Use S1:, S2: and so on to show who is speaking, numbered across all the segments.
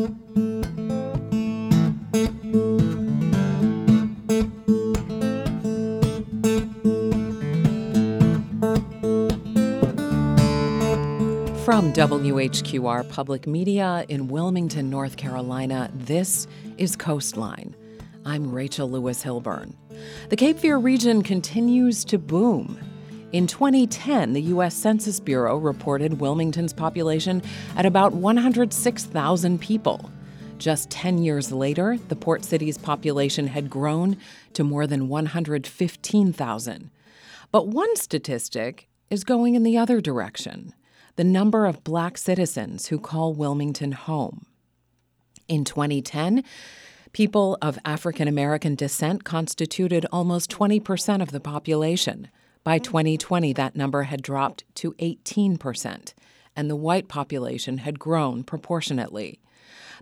S1: From WHQR Public Media in Wilmington, North Carolina, this is Coastline. I'm Rachel Lewis Hilburn. The Cape Fear region continues to boom. In 2010, the U.S. Census Bureau reported Wilmington's population at about 106,000 people. Just 10 years later, the port city's population had grown to more than 115,000. But one statistic is going in the other direction the number of black citizens who call Wilmington home. In 2010, people of African American descent constituted almost 20% of the population. By 2020, that number had dropped to 18%, and the white population had grown proportionately.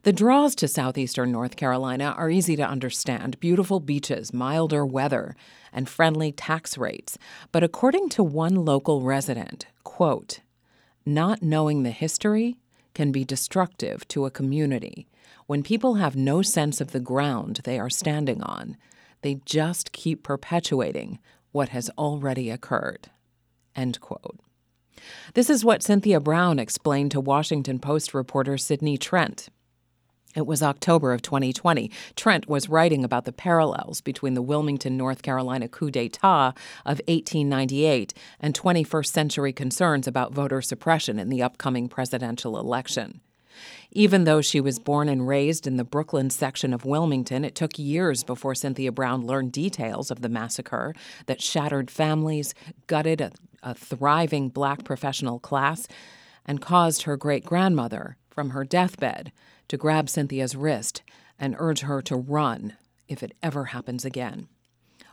S1: The draws to southeastern North Carolina are easy to understand beautiful beaches, milder weather, and friendly tax rates. But according to one local resident, quote, not knowing the history can be destructive to a community. When people have no sense of the ground they are standing on, they just keep perpetuating what has already occurred. End quote. This is what Cynthia Brown explained to Washington Post reporter Sydney Trent. It was October of 2020. Trent was writing about the parallels between the Wilmington, North Carolina coup d'etat of 1898 and 21st century concerns about voter suppression in the upcoming presidential election. Even though she was born and raised in the Brooklyn section of Wilmington, it took years before Cynthia Brown learned details of the massacre that shattered families, gutted a, a thriving black professional class, and caused her great grandmother, from her deathbed, to grab Cynthia's wrist and urge her to run if it ever happens again.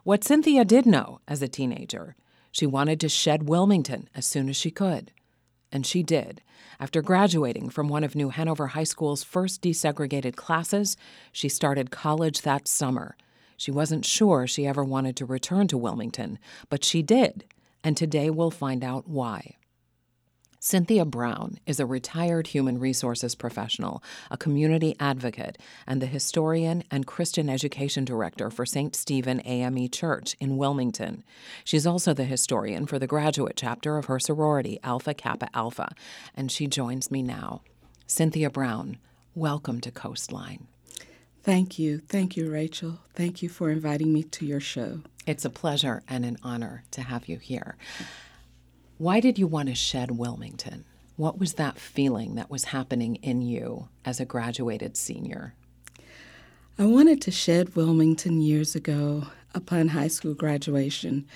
S1: What Cynthia did know as a teenager, she wanted to shed Wilmington as soon as she could. And she did. After graduating from one of New Hanover High School's first desegregated classes, she started college that summer. She wasn't sure she ever wanted to return to Wilmington, but she did, and today we'll find out why. Cynthia Brown is a retired human resources professional, a community advocate, and the historian and Christian education director for St. Stephen AME Church in Wilmington. She's also the historian for the graduate chapter of her sorority, Alpha Kappa Alpha, and she joins me now. Cynthia Brown, welcome to Coastline.
S2: Thank you. Thank you, Rachel. Thank you for inviting me to your show.
S1: It's a pleasure and an honor to have you here. Why did you want to shed Wilmington? What was that feeling that was happening in you as a graduated senior?
S2: I wanted to shed Wilmington years ago upon high school graduation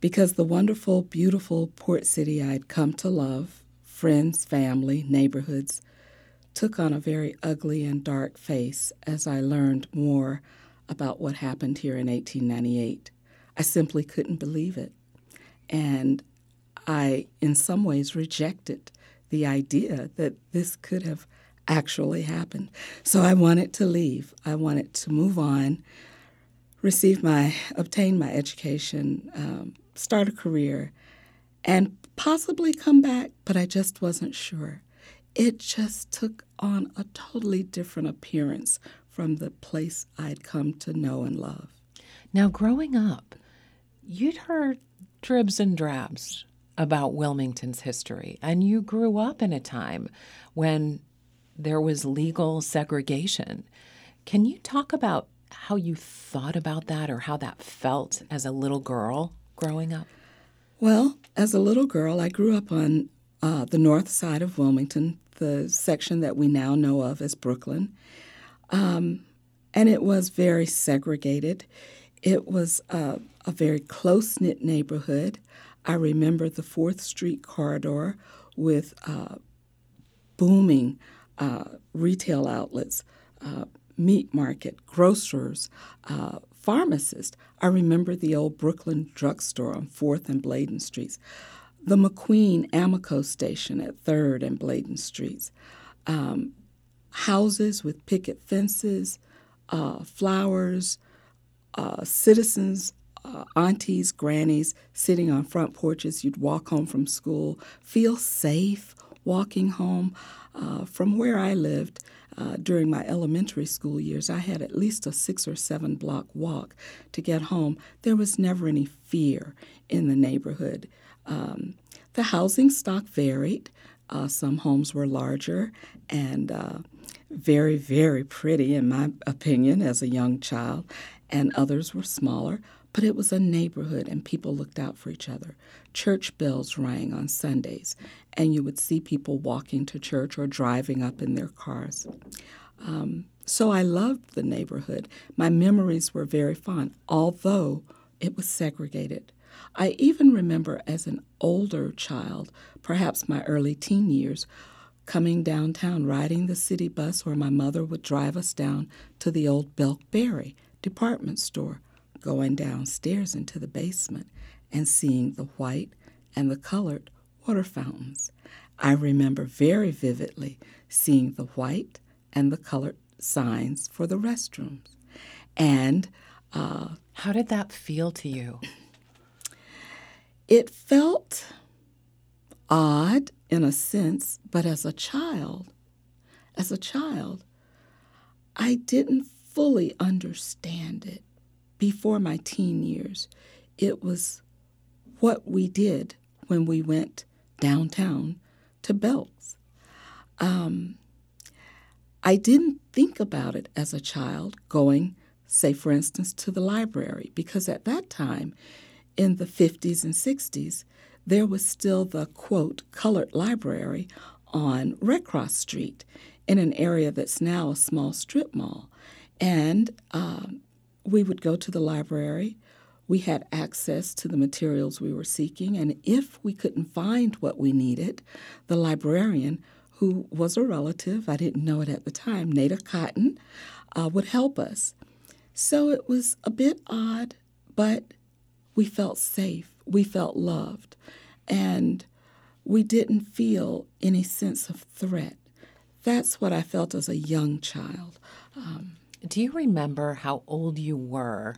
S2: because the wonderful, beautiful port city I'd come to love, friends, family, neighborhoods, took on a very ugly and dark face as I learned more about what happened here in 1898. I simply couldn't believe it. And I, in some ways, rejected the idea that this could have actually happened. So I wanted to leave. I wanted to move on, receive my, obtain my education, um, start a career, and possibly come back, but I just wasn't sure. It just took on a totally different appearance from the place I'd come to know and love.
S1: Now, growing up, you'd heard dribs and drabs about Wilmington's history. And you grew up in a time when there was legal segregation. Can you talk about how you thought about that or how that felt as a little girl growing up?
S2: Well, as a little girl, I grew up on uh, the north side of Wilmington, the section that we now know of as Brooklyn. Um, and it was very segregated. It was a very close knit neighborhood. I remember the Fourth Street corridor with uh, booming uh, retail outlets, uh, meat market, grocers, uh, pharmacists. I remember the old Brooklyn drugstore on 4th and Bladen Streets, the McQueen Amoco station at 3rd and Bladen Streets, um, houses with picket fences, uh, flowers, uh, citizens uh, aunties, grannies sitting on front porches. You'd walk home from school, feel safe walking home. Uh, from where I lived, uh, during my elementary school years, I had at least a six or seven block walk to get home. There was never any fear in the neighborhood. Um, the housing stock varied. Uh, some homes were larger and uh, very, very pretty, in my opinion, as a young child, and others were smaller. But it was a neighborhood, and people looked out for each other. Church bells rang on Sundays, and you would see people walking to church or driving up in their cars. Um, so I loved the neighborhood. My memories were very fond, although it was segregated. I even remember as an older child, perhaps my early teen years, coming downtown, riding the city bus where my mother would drive us down to the old Belk Beery department store, going downstairs into the basement and seeing the white and the colored water fountains. I remember very vividly seeing the white and the colored signs for the restrooms. And uh,
S1: how did that feel to you?
S2: It felt odd in a sense, but as a child, as a child, I didn't fully understand it before my teen years. It was what we did when we went downtown to Belk's. Um, I didn't think about it as a child going, say, for instance, to the library, because at that time, in the 50s and 60s, there was still the quote colored library on Red Cross Street in an area that's now a small strip mall. And um, we would go to the library. We had access to the materials we were seeking. And if we couldn't find what we needed, the librarian, who was a relative, I didn't know it at the time, Nada Cotton, uh, would help us. So it was a bit odd, but we felt safe. We felt loved and we didn't feel any sense of threat. That's what I felt as a young child. Um,
S1: Do you remember how old you were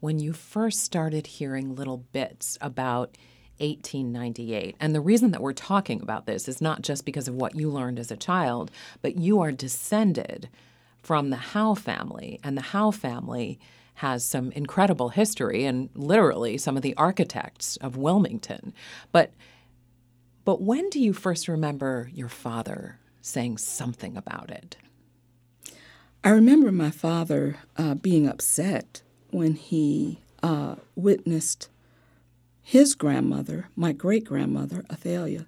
S1: when you first started hearing little bits about 1898? And the reason that we're talking about this is not just because of what you learned as a child, but you are descended from the Howe family, and the Howe family has some incredible history and literally some of the architects of Wilmington. But but when do you first remember your father saying something about it?
S2: I remember my father uh, being upset when he uh, witnessed his grandmother, my great grandmother, Athalia,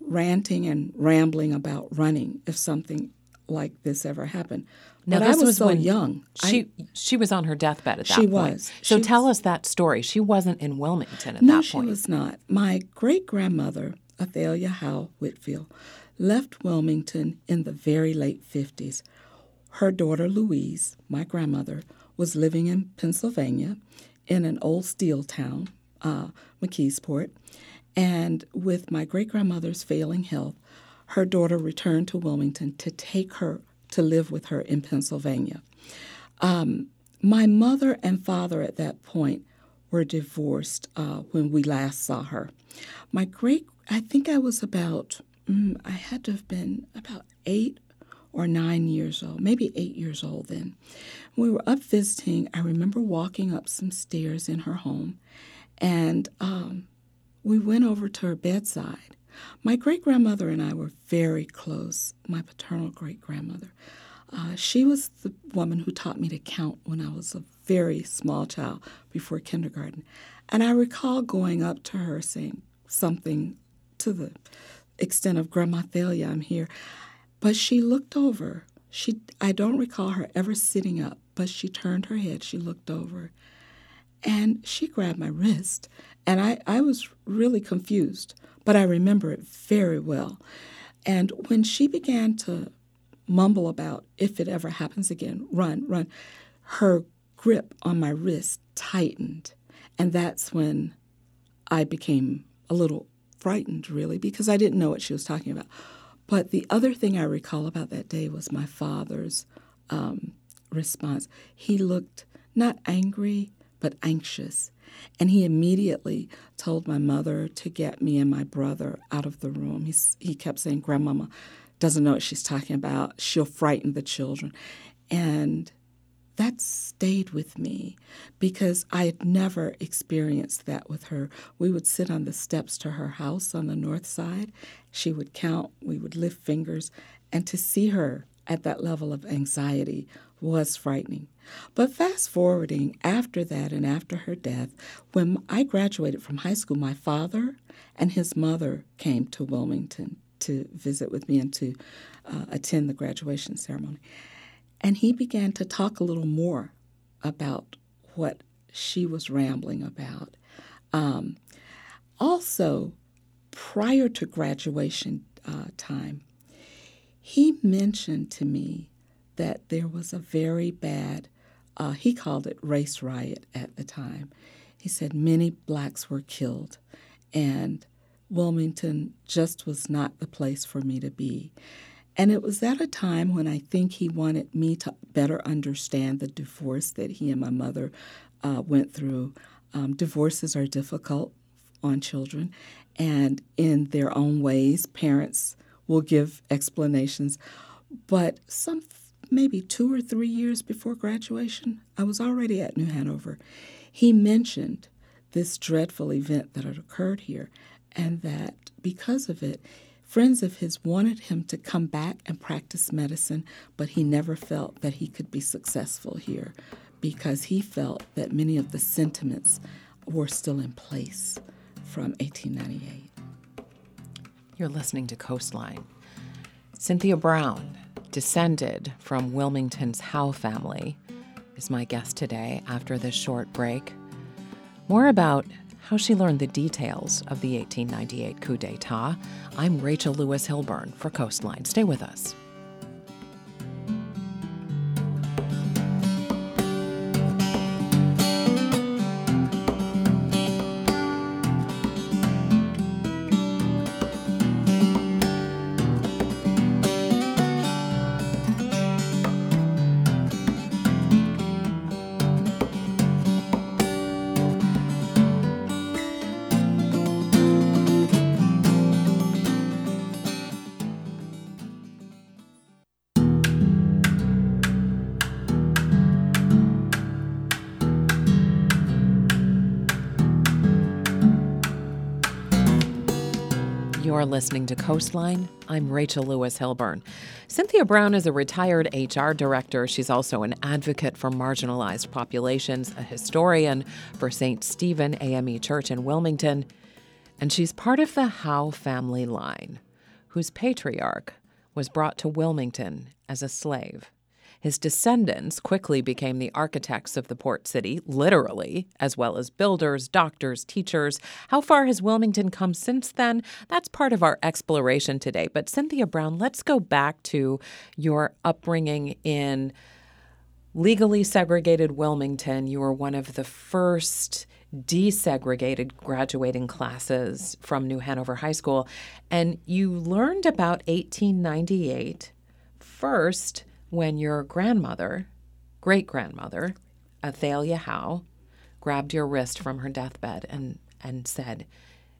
S2: ranting and rambling about running if something like this ever happened. Now, but I was, was so young.
S1: She I, she was on her deathbed at that point.
S2: she
S1: point.
S2: Was.
S1: So
S2: she
S1: tell was. us that story. She wasn't in Wilmington at
S2: no,
S1: that point.
S2: No, she was not. My great grandmother, Athalia Howe Whitfield, left Wilmington in the very late 50s. Her daughter Louise, my grandmother, was living in Pennsylvania in an old steel town, uh, McKeesport. And with my great grandmother's failing health, her daughter returned to Wilmington to take her to live with her in Pennsylvania. Um, my mother and father at that point were divorced uh, when we last saw her. My great, I think I was about, mm, I had to have been about eight or nine years old, maybe eight years old then. We were up visiting. I remember walking up some stairs in her home, and um, we went over to her bedside. My great grandmother and I were very close, my paternal great grandmother. Uh, she was the woman who taught me to count when I was a very small child before kindergarten. And I recall going up to her saying something to the extent of Grandma Thalia, I'm here. But she looked over. She I don't recall her ever sitting up, but she turned her head, she looked over, and she grabbed my wrist. And I, I was really confused but I remember it very well. And when she began to mumble about if it ever happens again, run, run, her grip on my wrist tightened. And that's when I became a little frightened, really, because I didn't know what she was talking about. But the other thing I recall about that day was my father's um, response. He looked not angry, but anxious. And he immediately told my mother to get me and my brother out of the room. He, he kept saying, Grandmama, doesn't know what she's talking about. She'll frighten the children. And that stayed with me because I had never experienced that with her. We would sit on the steps to her house on the north side. She would count, we would lift fingers, and to see her at that level of anxiety was frightening. But fast forwarding after that and after her death, when I graduated from high school, my father and his mother came to Wilmington to visit with me and to uh, attend the graduation ceremony. And he began to talk a little more about what she was rambling about. Um, also, prior to graduation uh, time, he mentioned to me that there was a very bad, uh, he called it race riot at the time. He said many blacks were killed, and Wilmington just was not the place for me to be. And it was at a time when I think he wanted me to better understand the divorce that he and my mother uh, went through. Um, divorces are difficult on children, and in their own ways, parents will give explanations. But some maybe two or three years before graduation, I was already at New Hanover. He mentioned this dreadful event that had occurred here, and that because of it, Friends of his wanted him to come back and practice medicine, but he never felt that he could be successful here because he felt that many of the sentiments were still in place from 1898.
S1: You're listening to Coastline. Cynthia Brown, descended from Wilmington's Howe family, is my guest today after this short break. More about how she learned the details of the 1898 coup d'etat. I'm Rachel Lewis Hilburn for Coastline. Stay with us. You're listening to Coastline. I'm Rachel Lewis Hilburn. Cynthia Brown is a retired HR director. She's also an advocate for marginalized populations, a historian for St. Stephen AME Church in Wilmington, and she's part of the Howe family line, whose patriarch was brought to Wilmington as a slave. His descendants quickly became the architects of the port city, literally, as well as builders, doctors, teachers. How far has Wilmington come since then? That's part of our exploration today. But Cynthia Brown, let's go back to your upbringing in legally segregated Wilmington. You were one of the first desegregated graduating classes from New Hanover High School, and you learned about 1898 first when your grandmother, great grandmother, Athalia Howe, grabbed your wrist from her deathbed and, and said,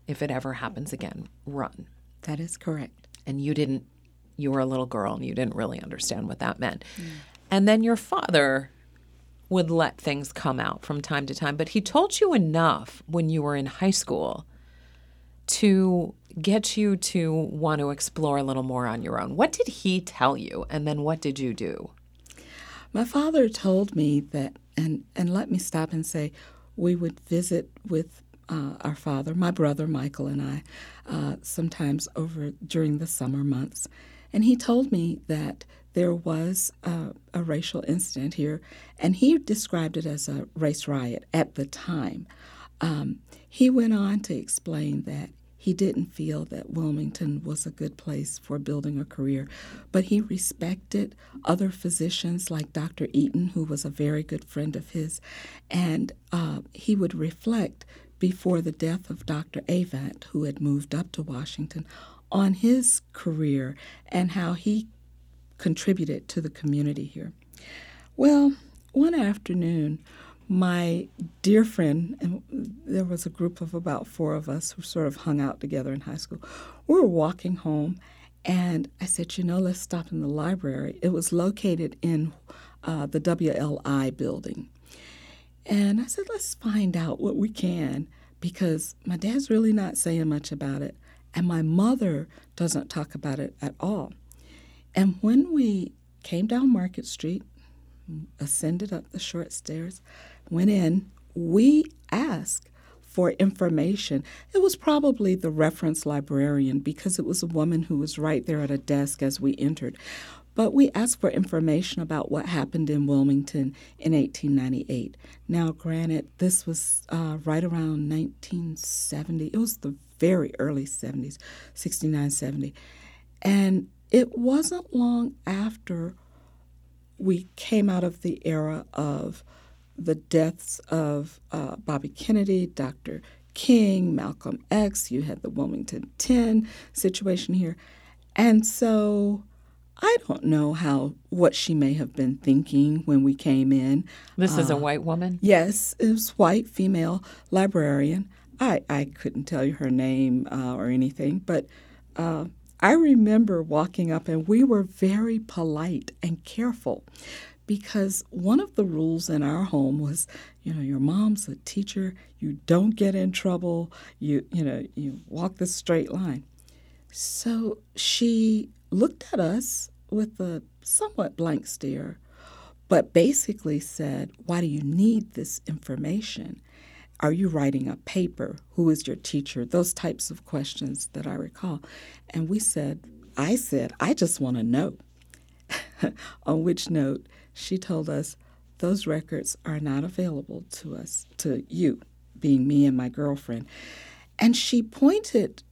S1: If it ever happens again, run.
S2: That is correct.
S1: And you didn't, you were a little girl and you didn't really understand what that meant. Mm. And then your father would let things come out from time to time, but he told you enough when you were in high school to get you to want to explore a little more on your own. What did he tell you, and then what did you do?
S2: My father told me that, and, and let me stop and say, we would visit with uh, our father, my brother Michael, and I, uh, sometimes over during the summer months. And he told me that there was a, a racial incident here, and he described it as a race riot at the time. Um, he went on to explain that he didn't feel that Wilmington was a good place for building a career, but he respected other physicians like Dr. Eaton, who was a very good friend of his, and uh, he would reflect before the death of Dr. Avant, who had moved up to Washington, on his career and how he contributed to the community here. Well, one afternoon, my dear friend, and there was a group of about four of us who sort of hung out together in high school. We were walking home, And I said, you know, let's stop in the library. It was located in uh, the WLI building. And I said, let's find out what we can because my dad's really not saying much about it. And my mother doesn't talk about it at all. And when we came down Market Street, ascended up the short stairs, went in, we asked for information. It was probably the reference librarian because it was a woman who was right there at a desk as we entered. But we asked for information about what happened in Wilmington in 1898. Now, granted, this was uh, right around 1970. It was the very early 70s, 69, 70. And it wasn't long after we came out of the era of the deaths of uh, Bobby Kennedy, Dr. King, Malcolm X, you had the Wilmington 10 situation here. And so I don't know how what she may have been thinking when we came in.
S1: This uh, is a uh, white woman?
S2: Yes, it was white female librarian. I, I couldn't tell you her name uh, or anything, but uh, I remember walking up and we were very polite and careful because one of the rules in our home was, you know, your mom's a teacher, you don't get in trouble, you you know, you walk the straight line. So she looked at us with a somewhat blank stare, but basically said, Why do you need this information? Are you writing a paper? Who is your teacher? Those types of questions that I recall. And we said, I said, I just want to know. On which note, she told us, Those records are not available to us, to you, being me and my girlfriend. And she pointed,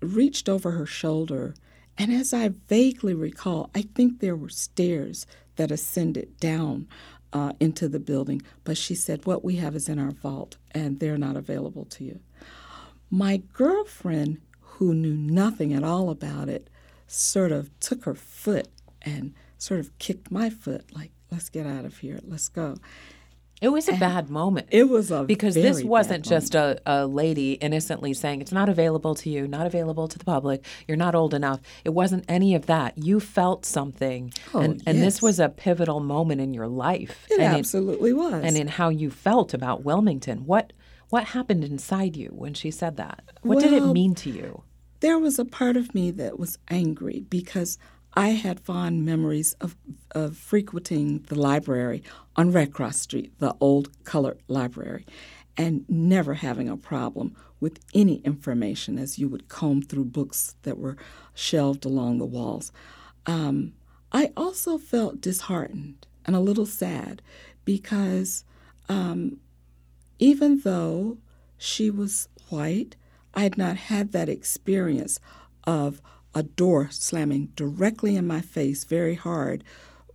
S2: reached over her shoulder and as I vaguely recall, I think there were stairs that ascended down uh, into the building, but she said, What we have is in our vault, and they're not available to you. My girlfriend, who knew nothing at all about it, sort of took her foot and sort of kicked my foot, like, Let's get out of here, let's go.
S1: It was a and bad moment.
S2: It was a
S1: because this wasn't just a, a lady innocently saying it's not available to you, not available to the public. You're not old enough. It wasn't any of that. You felt something,
S2: oh,
S1: and, and this was a pivotal moment in your life.
S2: It
S1: and
S2: absolutely
S1: in,
S2: was,
S1: and in how you felt about Wilmington. What what happened inside you when she said that? What
S2: well,
S1: did it mean to you?
S2: There was a part of me that was angry because I had fond memories of, of frequenting the library on Red Cross Street, the old colored library, and never having a problem with any information as you would comb through books that were shelved along the walls. Um, I also felt disheartened and a little sad because um, even though she was white, I had not had that experience of a door slamming directly in my face very hard.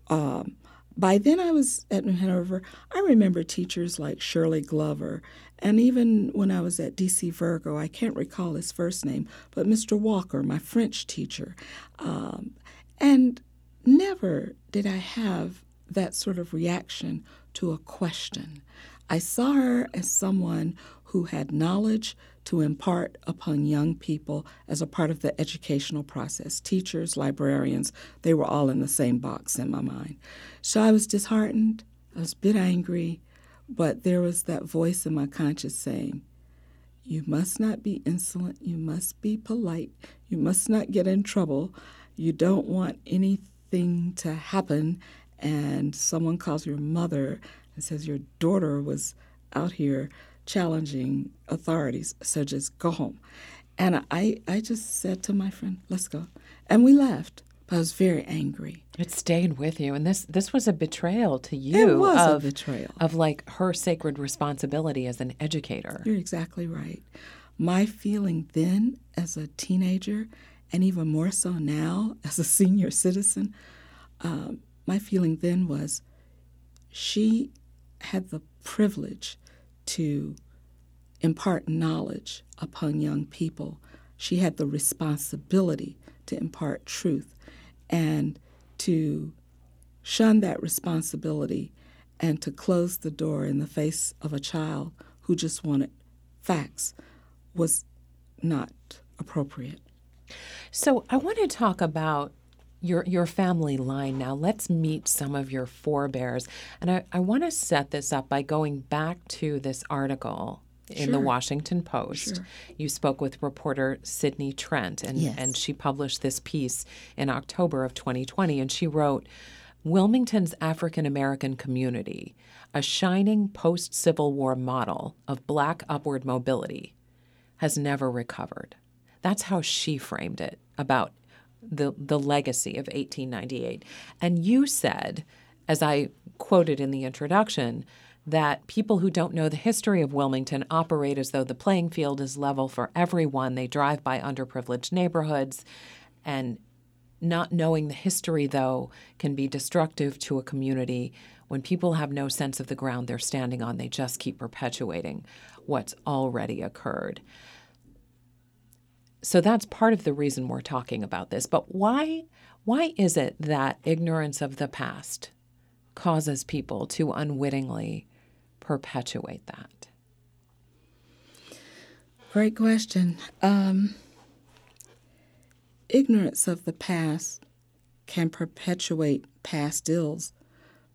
S2: Um, by then, I was at New Hanover. I remember teachers like Shirley Glover, and even when I was at DC Virgo, I can't recall his first name, but Mr. Walker, my French teacher. Um, and never did I have that sort of reaction to a question. I saw her as someone who had knowledge, to impart upon young people as a part of the educational process. Teachers, librarians, they were all in the same box in my mind. So I was disheartened, I was a bit angry, but there was that voice in my conscience saying, You must not be insolent, you must be polite, you must not get in trouble, you don't want anything to happen, and someone calls your mother and says your daughter was out here challenging authorities, so just go home. And I, I just said to my friend, let's go. And we left. But I was very angry.
S1: It stayed with you, and this this was a betrayal to you.
S2: It was
S1: of,
S2: a betrayal
S1: of like her sacred responsibility as an educator.
S2: You're exactly right. My feeling then, as a teenager, and even more so now as a senior citizen, um, my feeling then was she had the privilege to impart knowledge upon young people. She had the responsibility to impart truth and to shun that responsibility and to close the door in the face of a child who just wanted facts was not appropriate.
S1: So I want to talk about your your family line now. Let's meet some of your forebears. And I, I want to set this up by going back to this article in the Washington Post.
S2: Sure.
S1: You spoke with reporter Sydney Trent, and,
S2: Yes.
S1: and she published this piece in October of 2020. And she wrote Wilmington's African American community, a shining post Civil War model of black upward mobility, has never recovered. That's how she framed it about the, the legacy of 1898. And you said, as I quoted in the introduction, that people who don't know the history of Wilmington operate as though the playing field is level for everyone. They drive by underprivileged neighborhoods. And not knowing the history, though, can be destructive to a community. When people have no sense of the ground they're standing on, they just keep perpetuating what's already occurred. So that's part of the reason we're talking about this. But why why is it that ignorance of the past causes people to unwittingly perpetuate that?
S2: Great question. Um, ignorance of the past can perpetuate past ills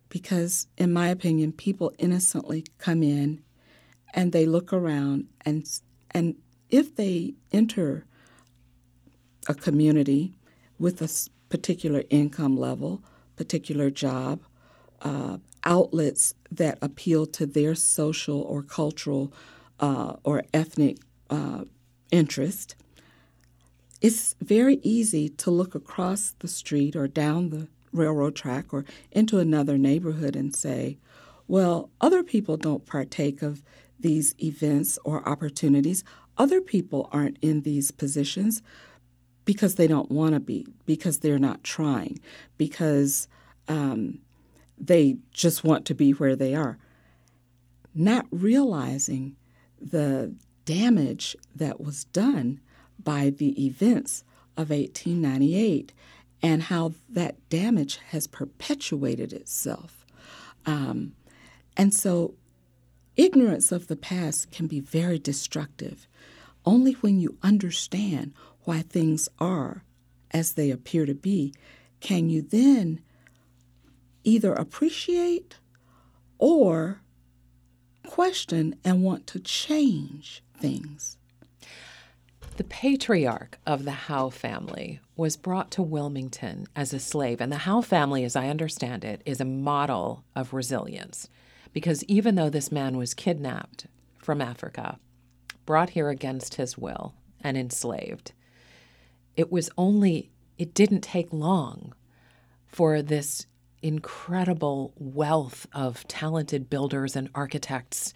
S2: because, in my opinion, people innocently come in and they look around and and if they enter a community with a particular income level, particular job, uh, outlets that appeal to their social or cultural uh, or ethnic uh, interest, it's very easy to look across the street or down the railroad track or into another neighborhood and say, well, other people don't partake of these events or opportunities. Other people aren't in these positions because they don't want to be, because they're not trying, because um, they just want to be where they are. Not realizing the damage that was done by the events of 1898 and how that damage has perpetuated itself. Um, and so, ignorance of the past can be very destructive. Only when you understand why things are as they appear to be can you then either appreciate or question and want to change things.
S1: The patriarch of the Howe family was brought to Wilmington as a slave, and the Howe family, as I understand it, is a model of resilience. Because even though this man was kidnapped from Africa, brought here against his will, and enslaved, it was only, it didn't take long for this incredible wealth of talented builders and architects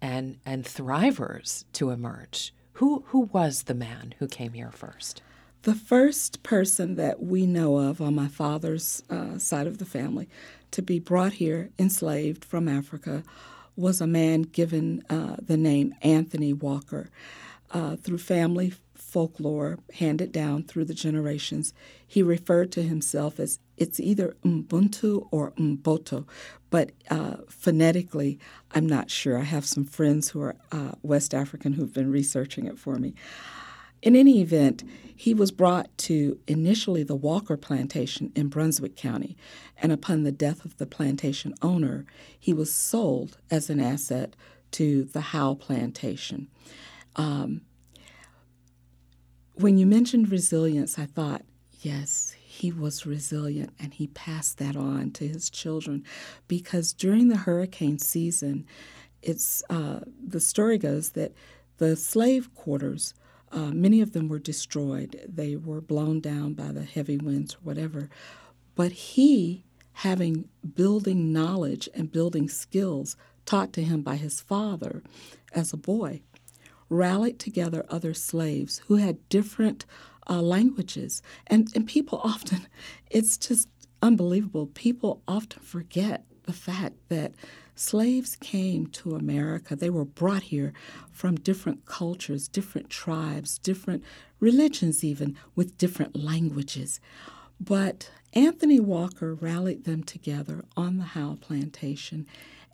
S1: and, and thrivers to emerge. Who, who was the man who came here first?
S2: The first person that we know of on my father's uh, side of the family to be brought here enslaved from Africa was a man given uh, the name Anthony Walker. Uh, through family folklore handed down through the generations, he referred to himself as it's either Ubuntu or Mboto, but uh, phonetically, I'm not sure. I have some friends who are uh, West African who've been researching it for me. In any event, he was brought to initially the Walker Plantation in Brunswick County, and upon the death of the plantation owner, he was sold as an asset to the Howe Plantation. Um, when you mentioned resilience, I thought, yes, he was resilient and he passed that on to his children because during the hurricane season, it's uh, the story goes that the slave quarters, uh, many of them were destroyed. They were blown down by the heavy winds or whatever. But he, having building knowledge and building skills taught to him by his father as a boy, rallied together other slaves who had different uh, languages. And, and people often, it's just unbelievable. People often forget the fact that slaves came to America. They were brought here from different cultures, different tribes, different religions, even with different languages. But Anthony Walker rallied them together on the Howe plantation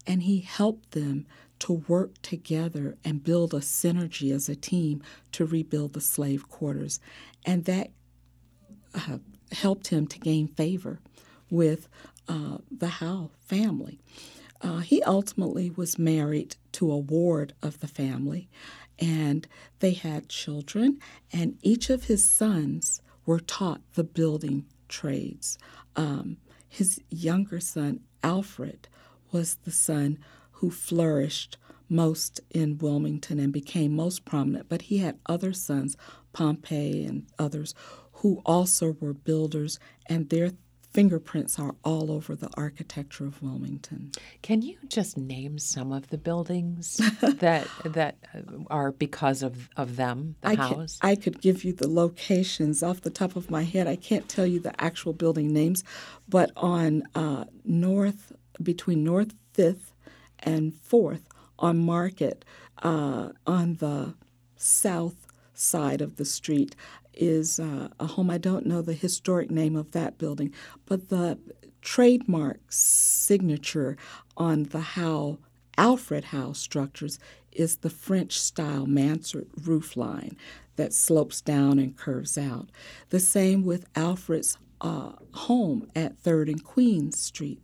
S2: and he helped them to work together and build a synergy as a team to rebuild the slave quarters. and that uh, helped him to gain favor with uh, the Howe family. Uh, he ultimately was married to a ward of the family, and they had children, and each of his sons were taught the building trades. Um, his younger son, Alfred, was the son who flourished most in Wilmington and became most prominent, but he had other sons, Pompey and others, who also were builders, and their fingerprints are all over the architecture of Wilmington.
S1: Can you just name some of the buildings that that are because of, of them, the
S2: I
S1: house?
S2: Can, I could give you the locations off the top of my head. I can't tell you the actual building names, but on uh, North, between North 5th and 4th on Market, uh, on the south side of the street, is uh, a home. I don't know the historic name of that building, but the trademark signature on the Howe, Alfred Howe structures is the French style mansard roof line that slopes down and curves out. The same with Alfred's uh, home at 3rd and Queen Street.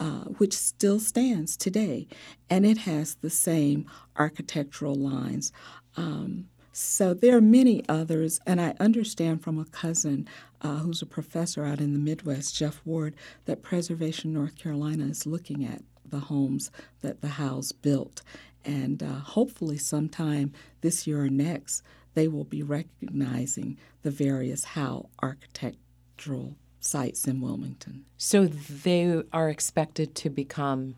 S2: Uh, which still stands today, and it has the same architectural lines. Um, so there are many others, and I understand from a cousin uh, who's a professor out in the Midwest, Jeff Ward, that Preservation North Carolina is looking at the homes that the Howes built. And uh, hopefully, sometime this year or next, they will be recognizing the various Howe architectural sites in Wilmington.
S1: So they are expected to become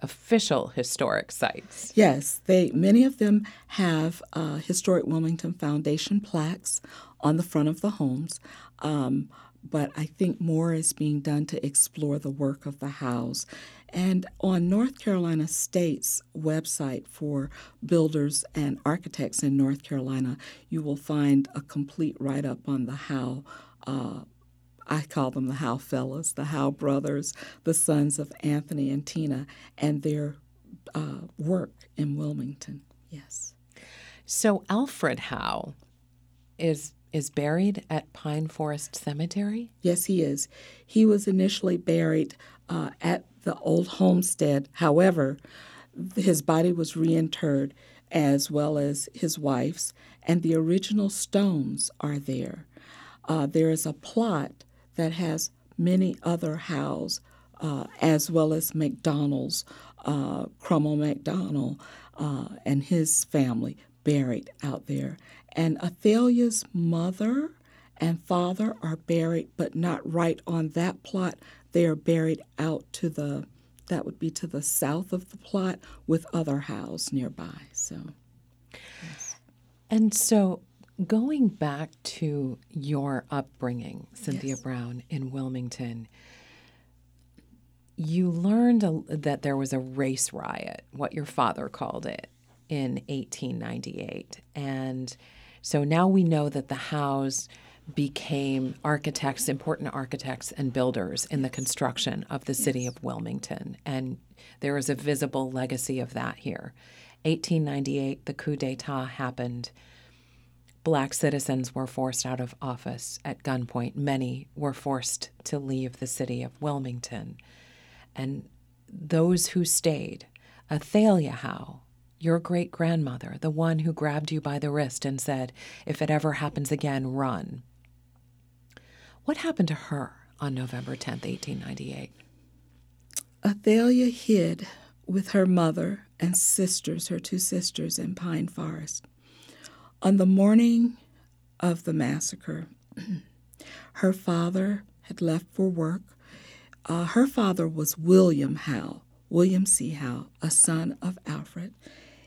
S1: official historic sites.
S2: Yes, they many of them have uh, historic Wilmington Foundation plaques on the front of the homes. Um, but I think more is being done to explore the work of the Howes. And on North Carolina State's website for builders and architects in North Carolina, you will find a complete write up on the Howe uh, I call them the Howe fellas, the Howe brothers, the sons of Anthony and Tina, and their uh, work in Wilmington. Yes.
S1: So Alfred Howe is is buried at Pine Forest Cemetery.
S2: Yes, he is. He was initially buried uh, at the old homestead. However, his body was reinterred as well as his wife's, and the original stones are there. Uh, there is a plot that has many other Howes, uh, as well as McDonald's, uh, Crummell McDonald, uh, and his family buried out there. And Athalia's mother and father are buried, but not right on that plot. They are buried out to the, that would be to the south of the plot with other Howes nearby. So,
S1: yes. And so Going back to your upbringing, Cynthia yes. Brown, in Wilmington, you learned a, that there was a race riot, what your father called it, in 1898. And so now we know that the Howes became architects, important architects and builders in the construction of the city of Wilmington. And there is a visible legacy of that here. 1898, the coup d'etat happened Black citizens were forced out of office at gunpoint. Many were forced to leave the city of Wilmington. And those who stayed, Athalia Howe, your great grandmother, the one who grabbed you by the wrist and said, If it ever happens again, run. What happened to her on November 10th, 1898?
S2: Athalia hid with her mother and sisters, her two sisters, in Pine Forest. On the morning of the massacre, her father had left for work. Uh, her father was William Howe, William C. Howe, a son of Alfred.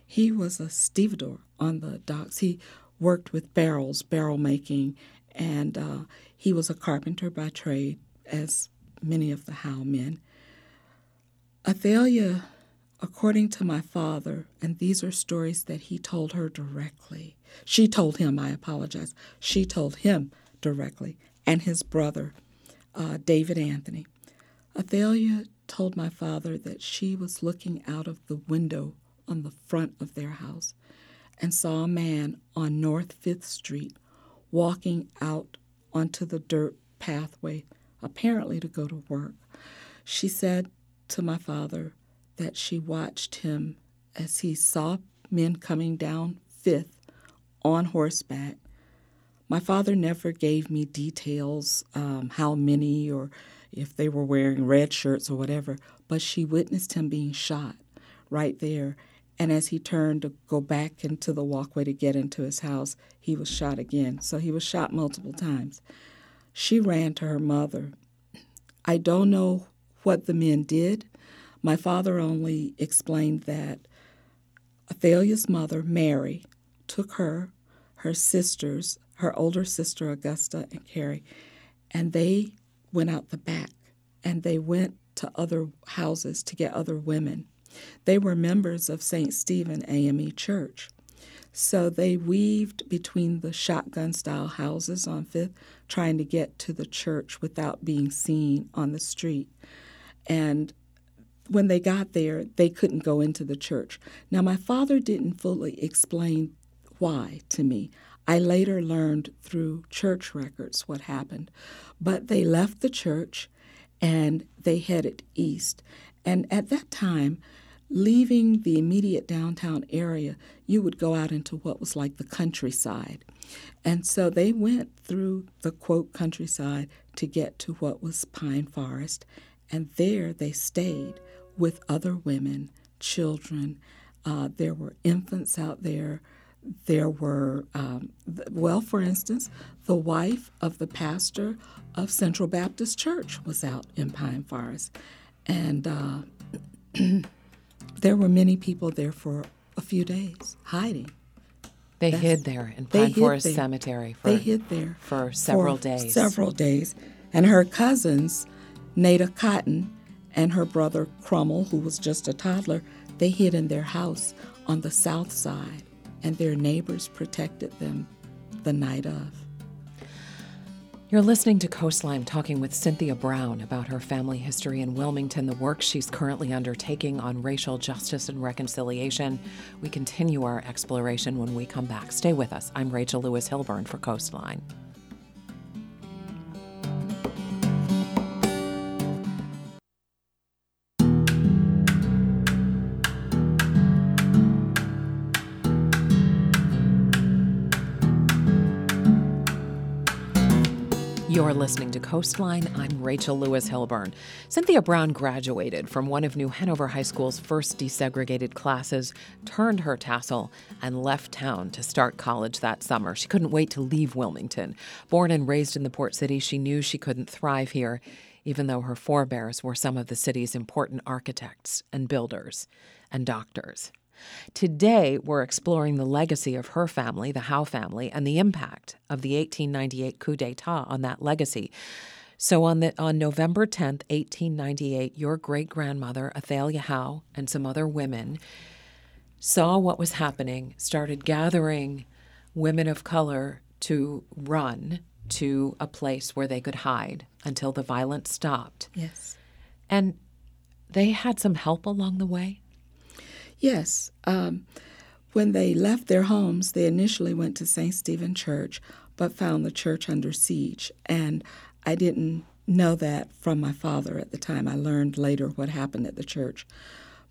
S2: He was a stevedore on the docks. He worked with barrels, barrel making, and uh, he was a carpenter by trade, as many of the Howe men. Athalia, according to my father, and these are stories that he told her directly, she told him, I apologize. She told him directly, and his brother, uh, David Anthony. Athalia told my father that she was looking out of the window on the front of their house and saw a man on North Fifth Street walking out onto the dirt pathway, apparently to go to work. She said to my father that she watched him as he saw men coming down Fifth on horseback. My father never gave me details, um, how many or if they were wearing red shirts or whatever, but she witnessed him being shot right there. And as he turned to go back into the walkway to get into his house, he was shot again. So he was shot multiple times. She ran to her mother. I don't know what the men did. My father only explained that Athalia's mother, Mary, took her, her sisters, her older sister Augusta and Carrie, and they went out the back and they went to other houses to get other women. They were members of St. Stephen AME Church. So they weaved between the shotgun style houses on Fifth, trying to get to the church without being seen on the street. And when they got there, they couldn't go into the church. Now, my father didn't fully explain why to me. I later learned through church records what happened. But they left the church and they headed east. And at that time, leaving the immediate downtown area, you would go out into what was like the countryside. And so they went through the quote countryside to get to what was Pine Forest. And there they stayed with other women, children. Uh, there were infants out there. There were, um, well, for instance, the wife of the pastor of Central Baptist Church was out in Pine Forest. And uh, there were many people there for a few days hiding.
S1: They That's, hid there in Pine Forest there. Cemetery. For,
S2: they hid there
S1: for several for days.
S2: Several days, and her cousins, Nada Cotton and her brother Crummel, who was just a toddler, they hid in their house on the south side, and their neighbors protected them the night of.
S1: You're listening to Coastline talking with Cynthia Brown about her family history in Wilmington, the work she's currently undertaking on racial justice and reconciliation. We continue our exploration when we come back. Stay with us. I'm Rachel Lewis Hilburn for Coastline. You're listening to Coastline. I'm Rachel Lewis Hilburn. Cynthia Brown graduated from one of New Hanover High School's first desegregated classes, turned her tassel, and left town to start college that summer. She couldn't wait to leave Wilmington. Born and raised in the port city, she knew she couldn't thrive here, even though her forebears were some of the city's important architects and builders and doctors. Today, we're exploring the legacy of her family, the Howe family, and the impact of the 1898 coup d'etat on that legacy. So on the on November 10th, 1898, your great grandmother, Athalia Howe, and some other women saw what was happening, started gathering women of color to run to a place where they could hide until the violence stopped.
S2: Yes.
S1: And they had some help along the way?
S2: Yes. Um, when they left their homes, they initially went to St. Stephen Church, but found the church under siege. And I didn't know that from my father at the time. I learned later what happened at the church.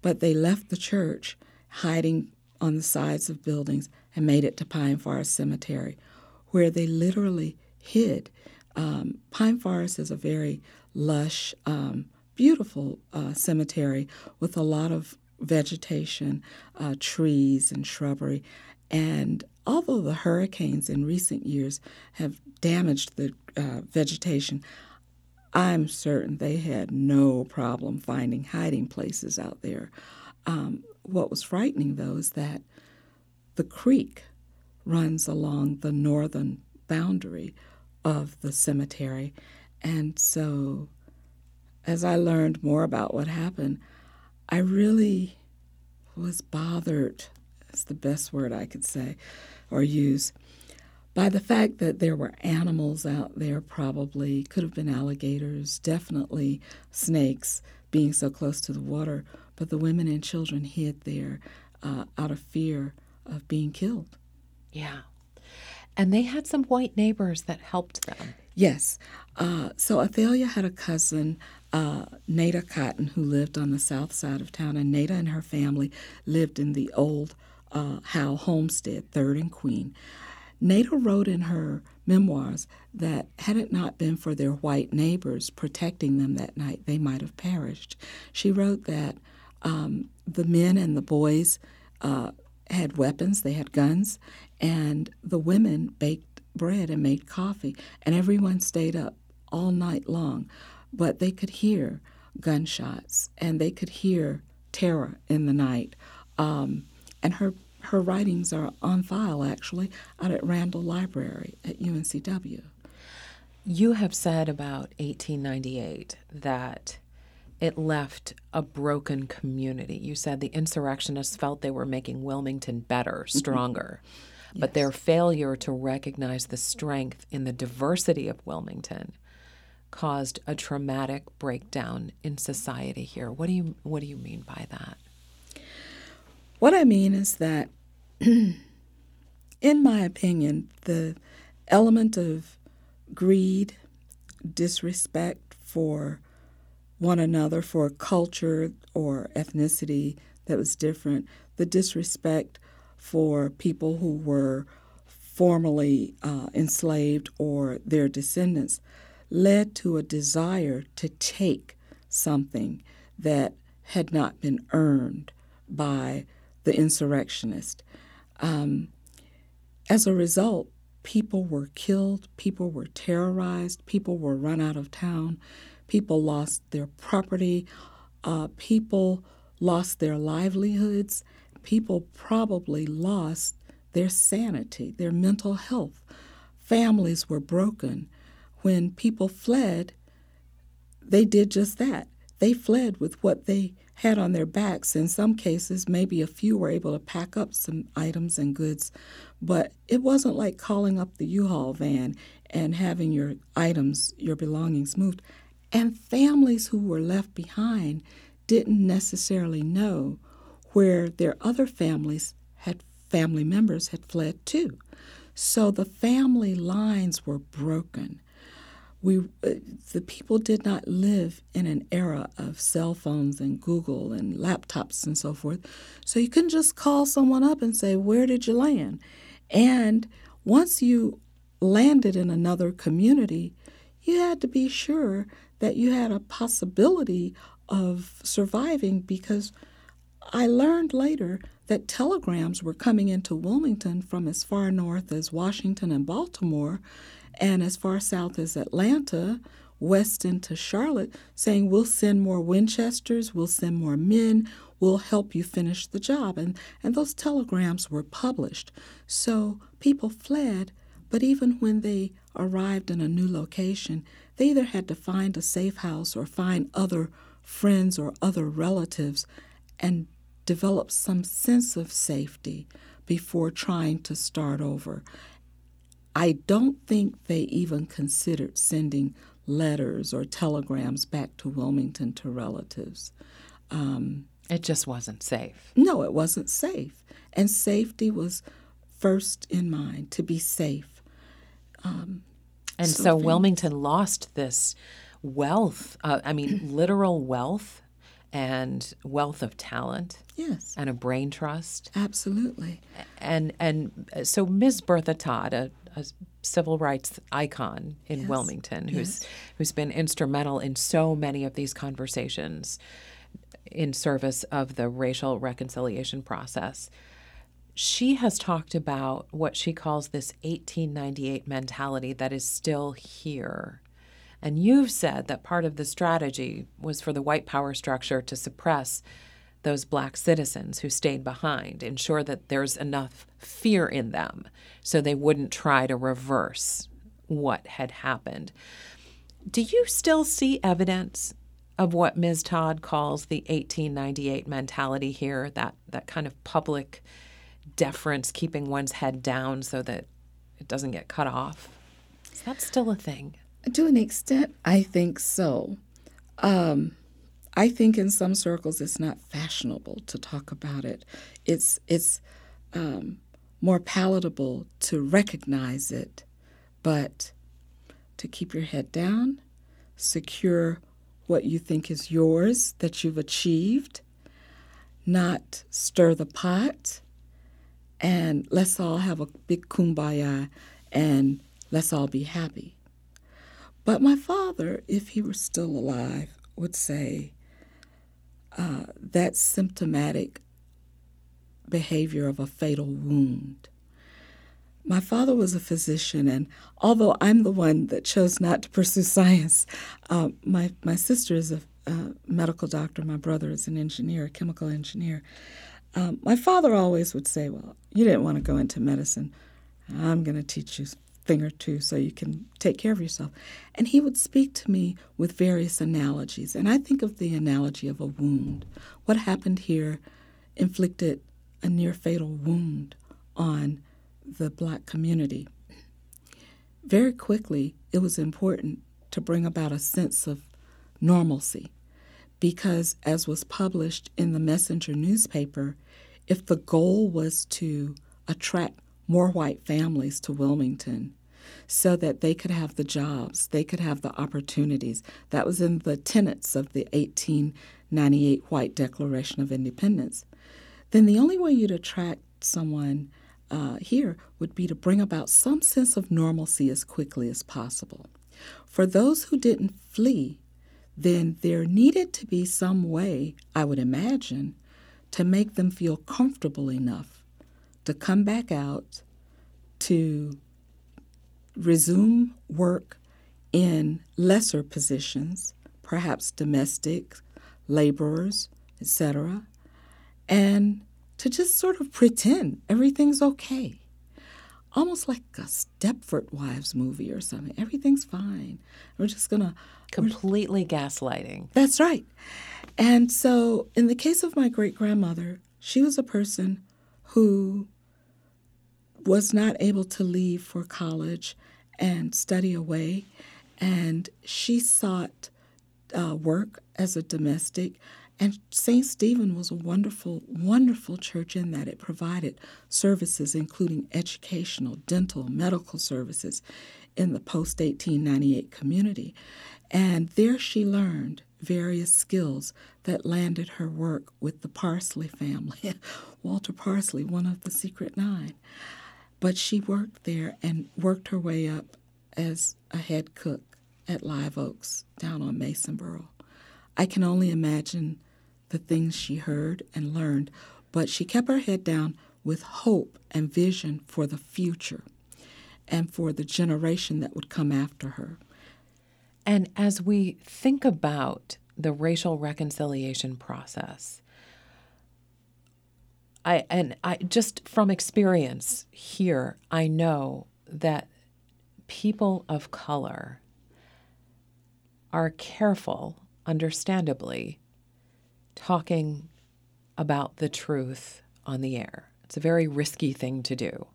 S2: But they left the church, hiding on the sides of buildings, and made it to Pine Forest Cemetery, where they literally hid. Um, Pine Forest is a very lush, um, beautiful uh, cemetery with a lot of vegetation, uh, trees, and shrubbery. And although the hurricanes in recent years have damaged the uh, vegetation, I'm certain they had no problem finding hiding places out there. Um, what was frightening, though, is that the creek runs along the northern boundary of the cemetery. And so, as I learned more about what happened, I really was bothered, that's the best word I could say or use, by the fact that there were animals out there, probably, could have been alligators, definitely snakes being so close to the water, but the women and children hid there uh, out of fear of being killed.
S1: Yeah. And they had some white neighbors that helped them.
S2: Yes. Uh, so Athalia had a cousin, uh, Nada Cotton, who lived on the south side of town, and Nada and her family lived in the old uh, Howe homestead, Third and Queen. Nada wrote in her memoirs that had it not been for their white neighbors protecting them that night, they might have perished. She wrote that um, the men and the boys uh, had weapons, they had guns, and the women baked bread and made coffee, and everyone stayed up all night long. But they could hear gunshots and they could hear terror in the night. Um, and her her writings are on file actually out at Randall Library at UNCW.
S1: You have said about 1898 that it left a broken community. You said the insurrectionists felt they were making Wilmington better, mm-hmm. Yes. But their failure to recognize the strength in the diversity of Wilmington caused a traumatic breakdown in society here. What do you what do you mean by that?
S2: What I mean is that in my opinion, the element of greed, disrespect for one another, for culture or ethnicity that was different, the disrespect for people who were formerly uh, enslaved or their descendants led to a desire to take something that had not been earned by the insurrectionist. Um, as a result, people were killed, people were terrorized, people were run out of town, people lost their property, uh, people lost their livelihoods, people probably lost their sanity, their mental health. Families were broken. When people fled, they did just that. They fled with what they had on their backs. In some cases, maybe a few were able to pack up some items and goods, but it wasn't like calling up the U Haul van and having your items, your belongings moved. And families who were left behind didn't necessarily know where their other families had family members had fled to. So the family lines were broken we uh, the people did not live in an era of cell phones and Google and laptops and so forth. So you couldn't just call someone up and say, "Where did you land?" And once you landed in another community, you had to be sure that you had a possibility of surviving because I learned later that telegrams were coming into Wilmington from as far north as Washington and Baltimore and as far south as Atlanta, west into Charlotte, saying, We'll send more Winchesters, we'll send more men, we'll help you finish the job. And, and those telegrams were published. So people fled, but even when they arrived in a new location, they either had to find a safe house or find other friends or other relatives and develop some sense of safety before trying to start over. I don't think they even considered sending letters or telegrams back to Wilmington to relatives.
S1: Um, it just wasn't safe.
S2: No, it wasn't safe. And safety was first in mind to be safe.
S1: Um, and so, so Wilmington lost this wealth, uh, I mean, literal wealth and wealth of talent.
S2: Yes.
S1: And a brain trust.
S2: Absolutely.
S1: And and uh, so Ms. Bertha Todd, a, a civil rights icon in yes. Wilmington, who's yes. who's been instrumental in so many of these conversations in service of the racial reconciliation process. She has talked about what she calls this 1898 mentality that is still here and you've said that part of the strategy was for the white power structure to suppress those black citizens who stayed behind, ensure that there's enough fear in them so they wouldn't try to reverse what had happened. Do you still see evidence of what Ms. Todd calls the 1898 mentality here, that, that kind of public deference, keeping one's head down so that it doesn't get cut off? Is that still a thing?
S2: To an extent, I think so. Um, I think in some circles it's not fashionable to talk about it. It's it's um, more palatable to recognize it, but to keep your head down, secure what you think is yours that you've achieved, not stir the pot, and let's all have a big kumbaya and let's all be happy. But my father, if he were still alive, would say uh, that's symptomatic behavior of a fatal wound. My father was a physician, and although I'm the one that chose not to pursue science, uh, my, my sister is a medical doctor, my brother is an engineer, a chemical engineer. Um, my father always would say, Well, you didn't want to go into medicine. I'm going to teach you a thing or two so you can take care of yourself. And he would speak to me with various analogies. And I think of the analogy of a wound. What happened here inflicted a near fatal wound on the black community. Very quickly, it was important to bring about a sense of normalcy because, as was published in the Messenger newspaper, if the goal was to attract more white families to Wilmington so that they could have the jobs, they could have the opportunities, that was in the tenets of the 1898 White Declaration of Independence, then the only way you'd attract someone uh, here would be to bring about some sense of normalcy as quickly as possible. For those who didn't flee, then there needed to be some way, I would imagine, to make them feel comfortable enough to come back out, to resume work in lesser positions, perhaps domestic, laborers, etc., and to just sort of pretend everything's okay. Almost like a Stepford Wives movie or something. Everything's fine. We're just going to.
S1: Completely gaslighting.
S2: That's right. And so, in the case of my great grandmother, she was a person who was not able to leave for college and study away. And she sought uh, work as a domestic. And St. Stephen was a wonderful, wonderful church in that it provided services, including educational, dental, medical services in the post 1898 community. And there she learned various skills that landed her work with the Parsley family, Walter Parsley, one of the Secret Nine. But she worked there and worked her way up as a head cook at Live Oaks down on Masonboro. I can only imagine the things she heard and learned, but she kept her head down with hope and vision for the future and for the generation that would come after her.
S1: And as we think about the racial reconciliation process, I and I just from experience here, I know that people of color are careful, understandably, talking about the truth on the air. It's a very risky thing to do.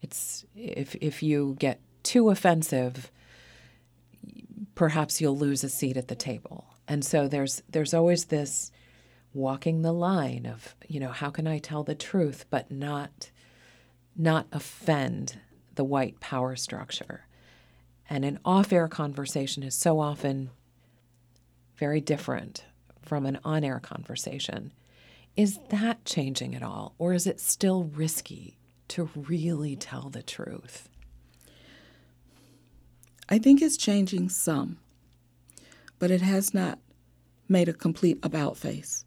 S1: It's if if you get too offensive, perhaps you'll lose a seat at the table. And so there's there's always this walking the line of, you know, how can I tell the truth but not not offend the white power structure. And an off-air conversation is so often very different from an on air conversation. Is that changing at all, or is it still risky to really tell the truth?
S2: I think it's changing some, but it has not made a complete about face.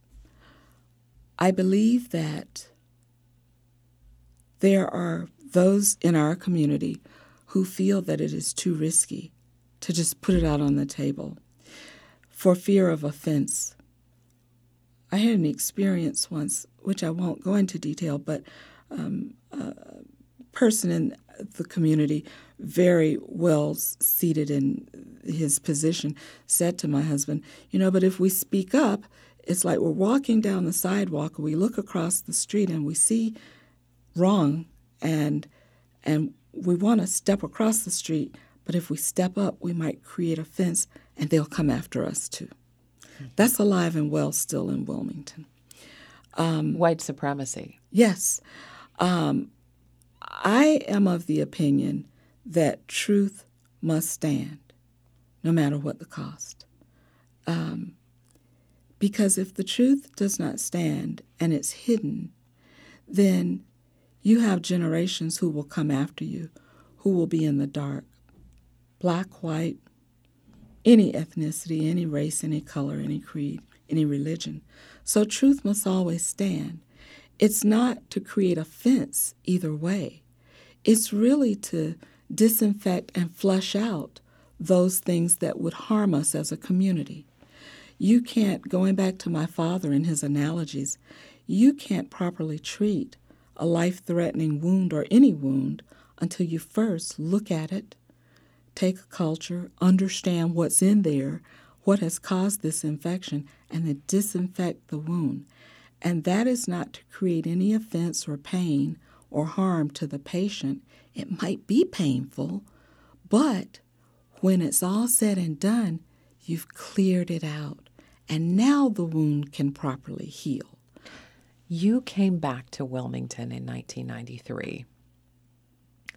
S2: I believe that there are those in our community who feel that it is too risky to just put it out on the table for fear of offense. I had an experience once, which I won't go into detail, but um, a person in the community, very well seated in his position, said to my husband, You know, but if we speak up, it's like we're walking down the sidewalk and we look across the street and we see wrong and and we want to step across the street, but if we step up, we might create a fence and they'll come after us too. That's alive and well still in Wilmington.
S1: Um, White supremacy.
S2: Yes. Um, I am of the opinion that truth must stand, no matter what the cost. Um, because if the truth does not stand and it's hidden, then you have generations who will come after you who will be in the dark black, white, any ethnicity, any race, any color, any creed, any religion. So truth must always stand. It's not to create a fence either way. It's really to disinfect and flush out those things that would harm us as a community. You can't, going back to my father and his analogies, you can't properly treat a life threatening wound or any wound until you first look at it, take a culture, understand what's in there, what has caused this infection, and then disinfect the wound. And that is not to create any offense or pain or harm to the patient. It might be painful, but when it's all said and done, you've cleared it out. And now the wound can properly heal.
S1: You came back to Wilmington in 1993,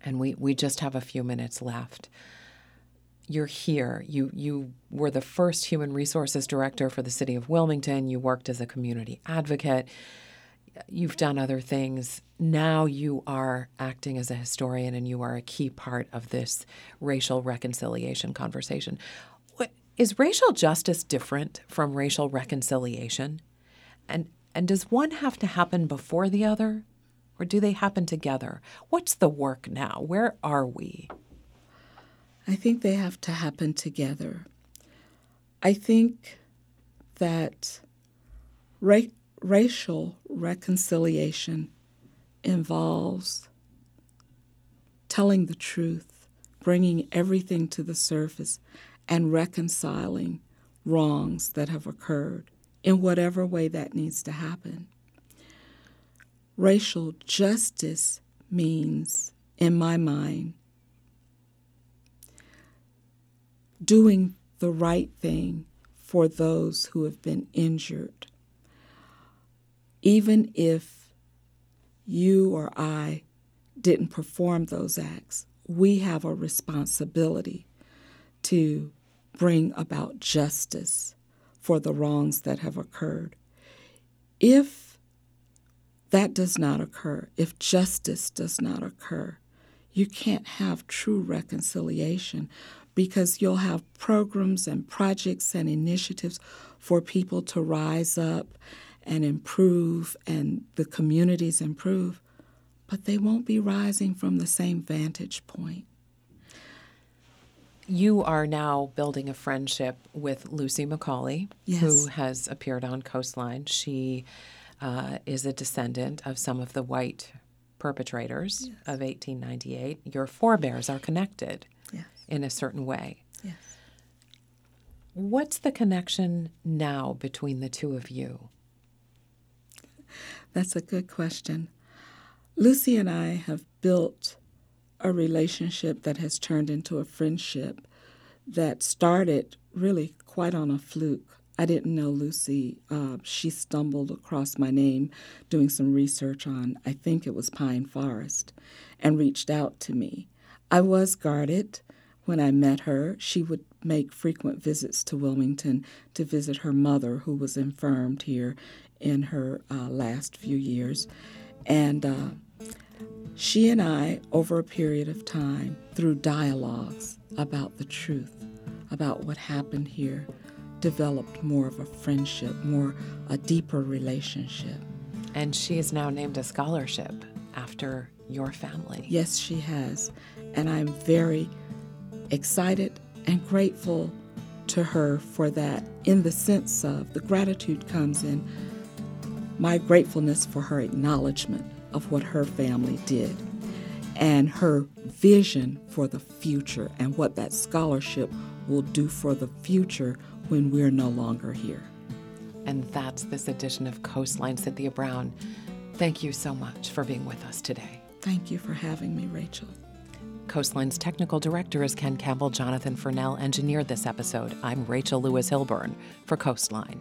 S1: and we, we just have a few minutes left you're here. You you were the first human resources director for the city of Wilmington. You worked as a community advocate. You've done other things. Now you are acting as a historian and you are a key part of this racial reconciliation conversation. Is racial justice different from racial reconciliation? And and does one have to happen before the other or do they happen together? What's the work now? Where are we?
S2: I think they have to happen together. I think that ra- racial reconciliation involves telling the truth, bringing everything to the surface, and reconciling wrongs that have occurred in whatever way that needs to happen. Racial justice means, in my mind, doing the right thing for those who have been injured. Even if you or I didn't perform those acts, we have a responsibility to bring about justice for the wrongs that have occurred. If that does not occur, if justice does not occur, you can't have true reconciliation because you'll have programs and projects and initiatives for people to rise up and improve and the communities improve, but they won't be rising from the same vantage point.
S1: You are now building a friendship with Lucy Macaulay,
S2: yes.
S1: who has appeared on Coastline. She uh, is a descendant of some of the white perpetrators yes. of 1898. Your forebears are connected in a certain way.
S2: Yes.
S1: What's the connection now between the two of you?
S2: That's a good question. Lucy and I have built a relationship that has turned into a friendship that started really quite on a fluke. I didn't know Lucy. Uh, she stumbled across my name doing some research on, I think it was Pine Forest, and reached out to me. I was guarded. When I met her, she would make frequent visits to Wilmington to visit her mother, who was infirmed here in her uh, last few years. And uh, she and I, over a period of time, through dialogues about the truth, about what happened here, developed more of a friendship, more a deeper relationship.
S1: And she has now named a scholarship after your family.
S2: Yes, she has. And I'm very excited and grateful to her for that in the sense of the gratitude comes in my gratefulness for her acknowledgement of what her family did and her vision for the future and what that scholarship will do for the future when we're no longer here.
S1: And that's this edition of Coastline Cynthia Brown. Thank you so much for being with us today.
S2: Thank you for having me, Rachel.
S1: Coastline's technical director is Ken Campbell. Jonathan Furnell engineered this episode. I'm Rachel Lewis Hilburn for Coastline.